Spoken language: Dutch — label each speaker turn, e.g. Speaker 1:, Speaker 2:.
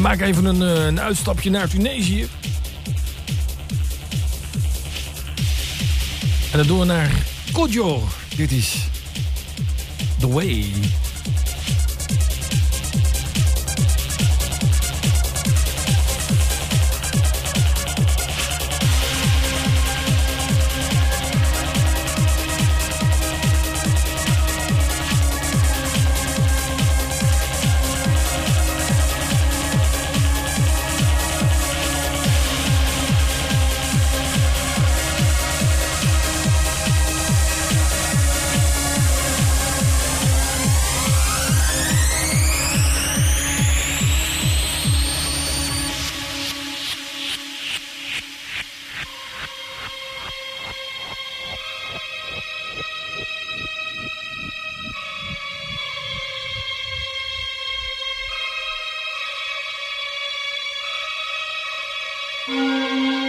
Speaker 1: we maken even een, eh, een uitstapje naar Tunesië. En dan doen we naar Kodjo. Dit is The Way. Música